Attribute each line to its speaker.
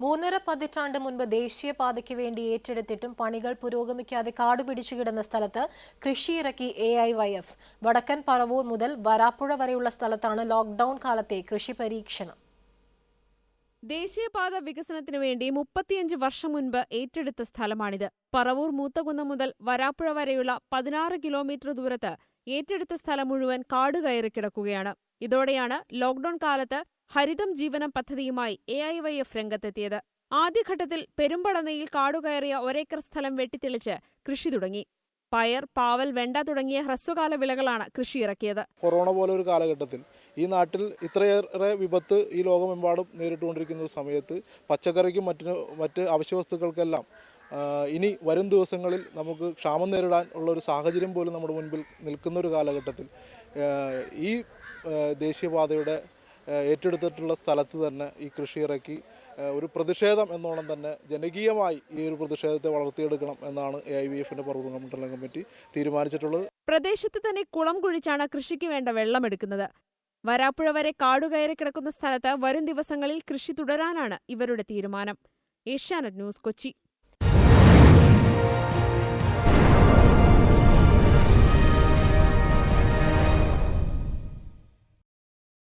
Speaker 1: മൂന്നര പതിറ്റാണ്ട് മുൻപ് ദേശീയപാതയ്ക്ക് വേണ്ടി ഏറ്റെടുത്തിട്ടും പണികൾ പുരോഗമിക്കാതെ കാടുപിടിച്ചു കിടന്ന സ്ഥലത്ത് കൃഷി ഇറക്കി A I Y F Vadakkan Paravur മുതൽ വരാപ്പുഴ വരെയുള്ള സ്ഥലത്താണ് ലോക്ഡൌൺ കാലത്തെ കൃഷി പരീക്ഷണം.
Speaker 2: ദേശീയപാത വികസനത്തിനു വേണ്ടി മുപ്പത്തിയഞ്ച് വർഷം മുൻപ് ഏറ്റെടുത്ത സ്ഥലമാണിത്. പറവൂർ മൂത്തകുന്നം മുതൽ വരാപ്പുഴ വരെയുള്ള പതിനാറ് കിലോമീറ്റർ ദൂരത്ത് ഏറ്റെടുത്ത സ്ഥലം മുഴുവൻ കാട് കയറി കിടക്കുകയാണ്. ഇതോടെയാണ് ലോക്ഡൌൺ കാലത്ത് ഹരിതം ജീവനം പദ്ധതിയുമായി എ ഐ വൈ എഫ് രംഗത്തെത്തിയത്. ആദ്യഘട്ടത്തിൽ പെരുമ്പടനയിൽ കാടുകയറിയ ഒരേക്കർ സ്ഥലം വെട്ടിത്തെളിച്ച് കൃഷി തുടങ്ങി. പയർ പാവൽ വെണ്ട തുടങ്ങിയ ഹ്രസ്വകാല വിളകളാണ് കൃഷി ഇറക്കിയത്.
Speaker 3: കൊറോണ പോലെ ഒരു കാലഘട്ടത്തിൽ ഈ നാട്ടിൽ ഇത്രയേറെ വിപത്ത് ഈ ലോകമെമ്പാടും നേരിട്ടുകൊണ്ടിരിക്കുന്ന സമയത്ത് പച്ചക്കറിക്കും മറ്റു മറ്റ് അവശ്യ വസ്തുക്കൾക്കെല്ലാം ഇനി വരും ദിവസങ്ങളിൽ നമുക്ക് ക്ഷാമം നേരിടാൻ ഉള്ള ഒരു സാഹചര്യം പോലും നമ്മുടെ മുൻപിൽ നിൽക്കുന്ന ഒരു കാലഘട്ടത്തിൽ ഈ ദേശീയപാതയുടെ ഏറ്റെടുത്തിട്ടുള്ള സ്ഥലത്ത് തന്നെ ഈ കൃഷി ഇറക്കി ഒരു പ്രതിഷേധം എന്നോണം തന്നെ ജനകീയമായി ഈ ഒരു പ്രതിഷേധത്തെ വളർത്തിയെടുക്കണം എന്നാണ് എ ഐ വി എഫിന്റെ പ്രവർത്തന മണ്ഡലം കമ്മിറ്റി തീരുമാനിച്ചിട്ടുള്ളത്.
Speaker 2: പ്രദേശത്ത് തന്നെ കുളം കുഴിച്ചാണ് കൃഷിക്ക് വേണ്ട വെള്ളമെടുക്കുന്നത് വരാപ്പുഴ വരെ കാടുകയറി കിടക്കുന്ന സ്ഥലത്ത് വരും ദിവസങ്ങളിൽ കൃഷി തുടരാനാണ് ഇവരുടെ തീരുമാനം. ഏഷ്യാനെറ്റ് ന്യൂസ് കൊച്ചി.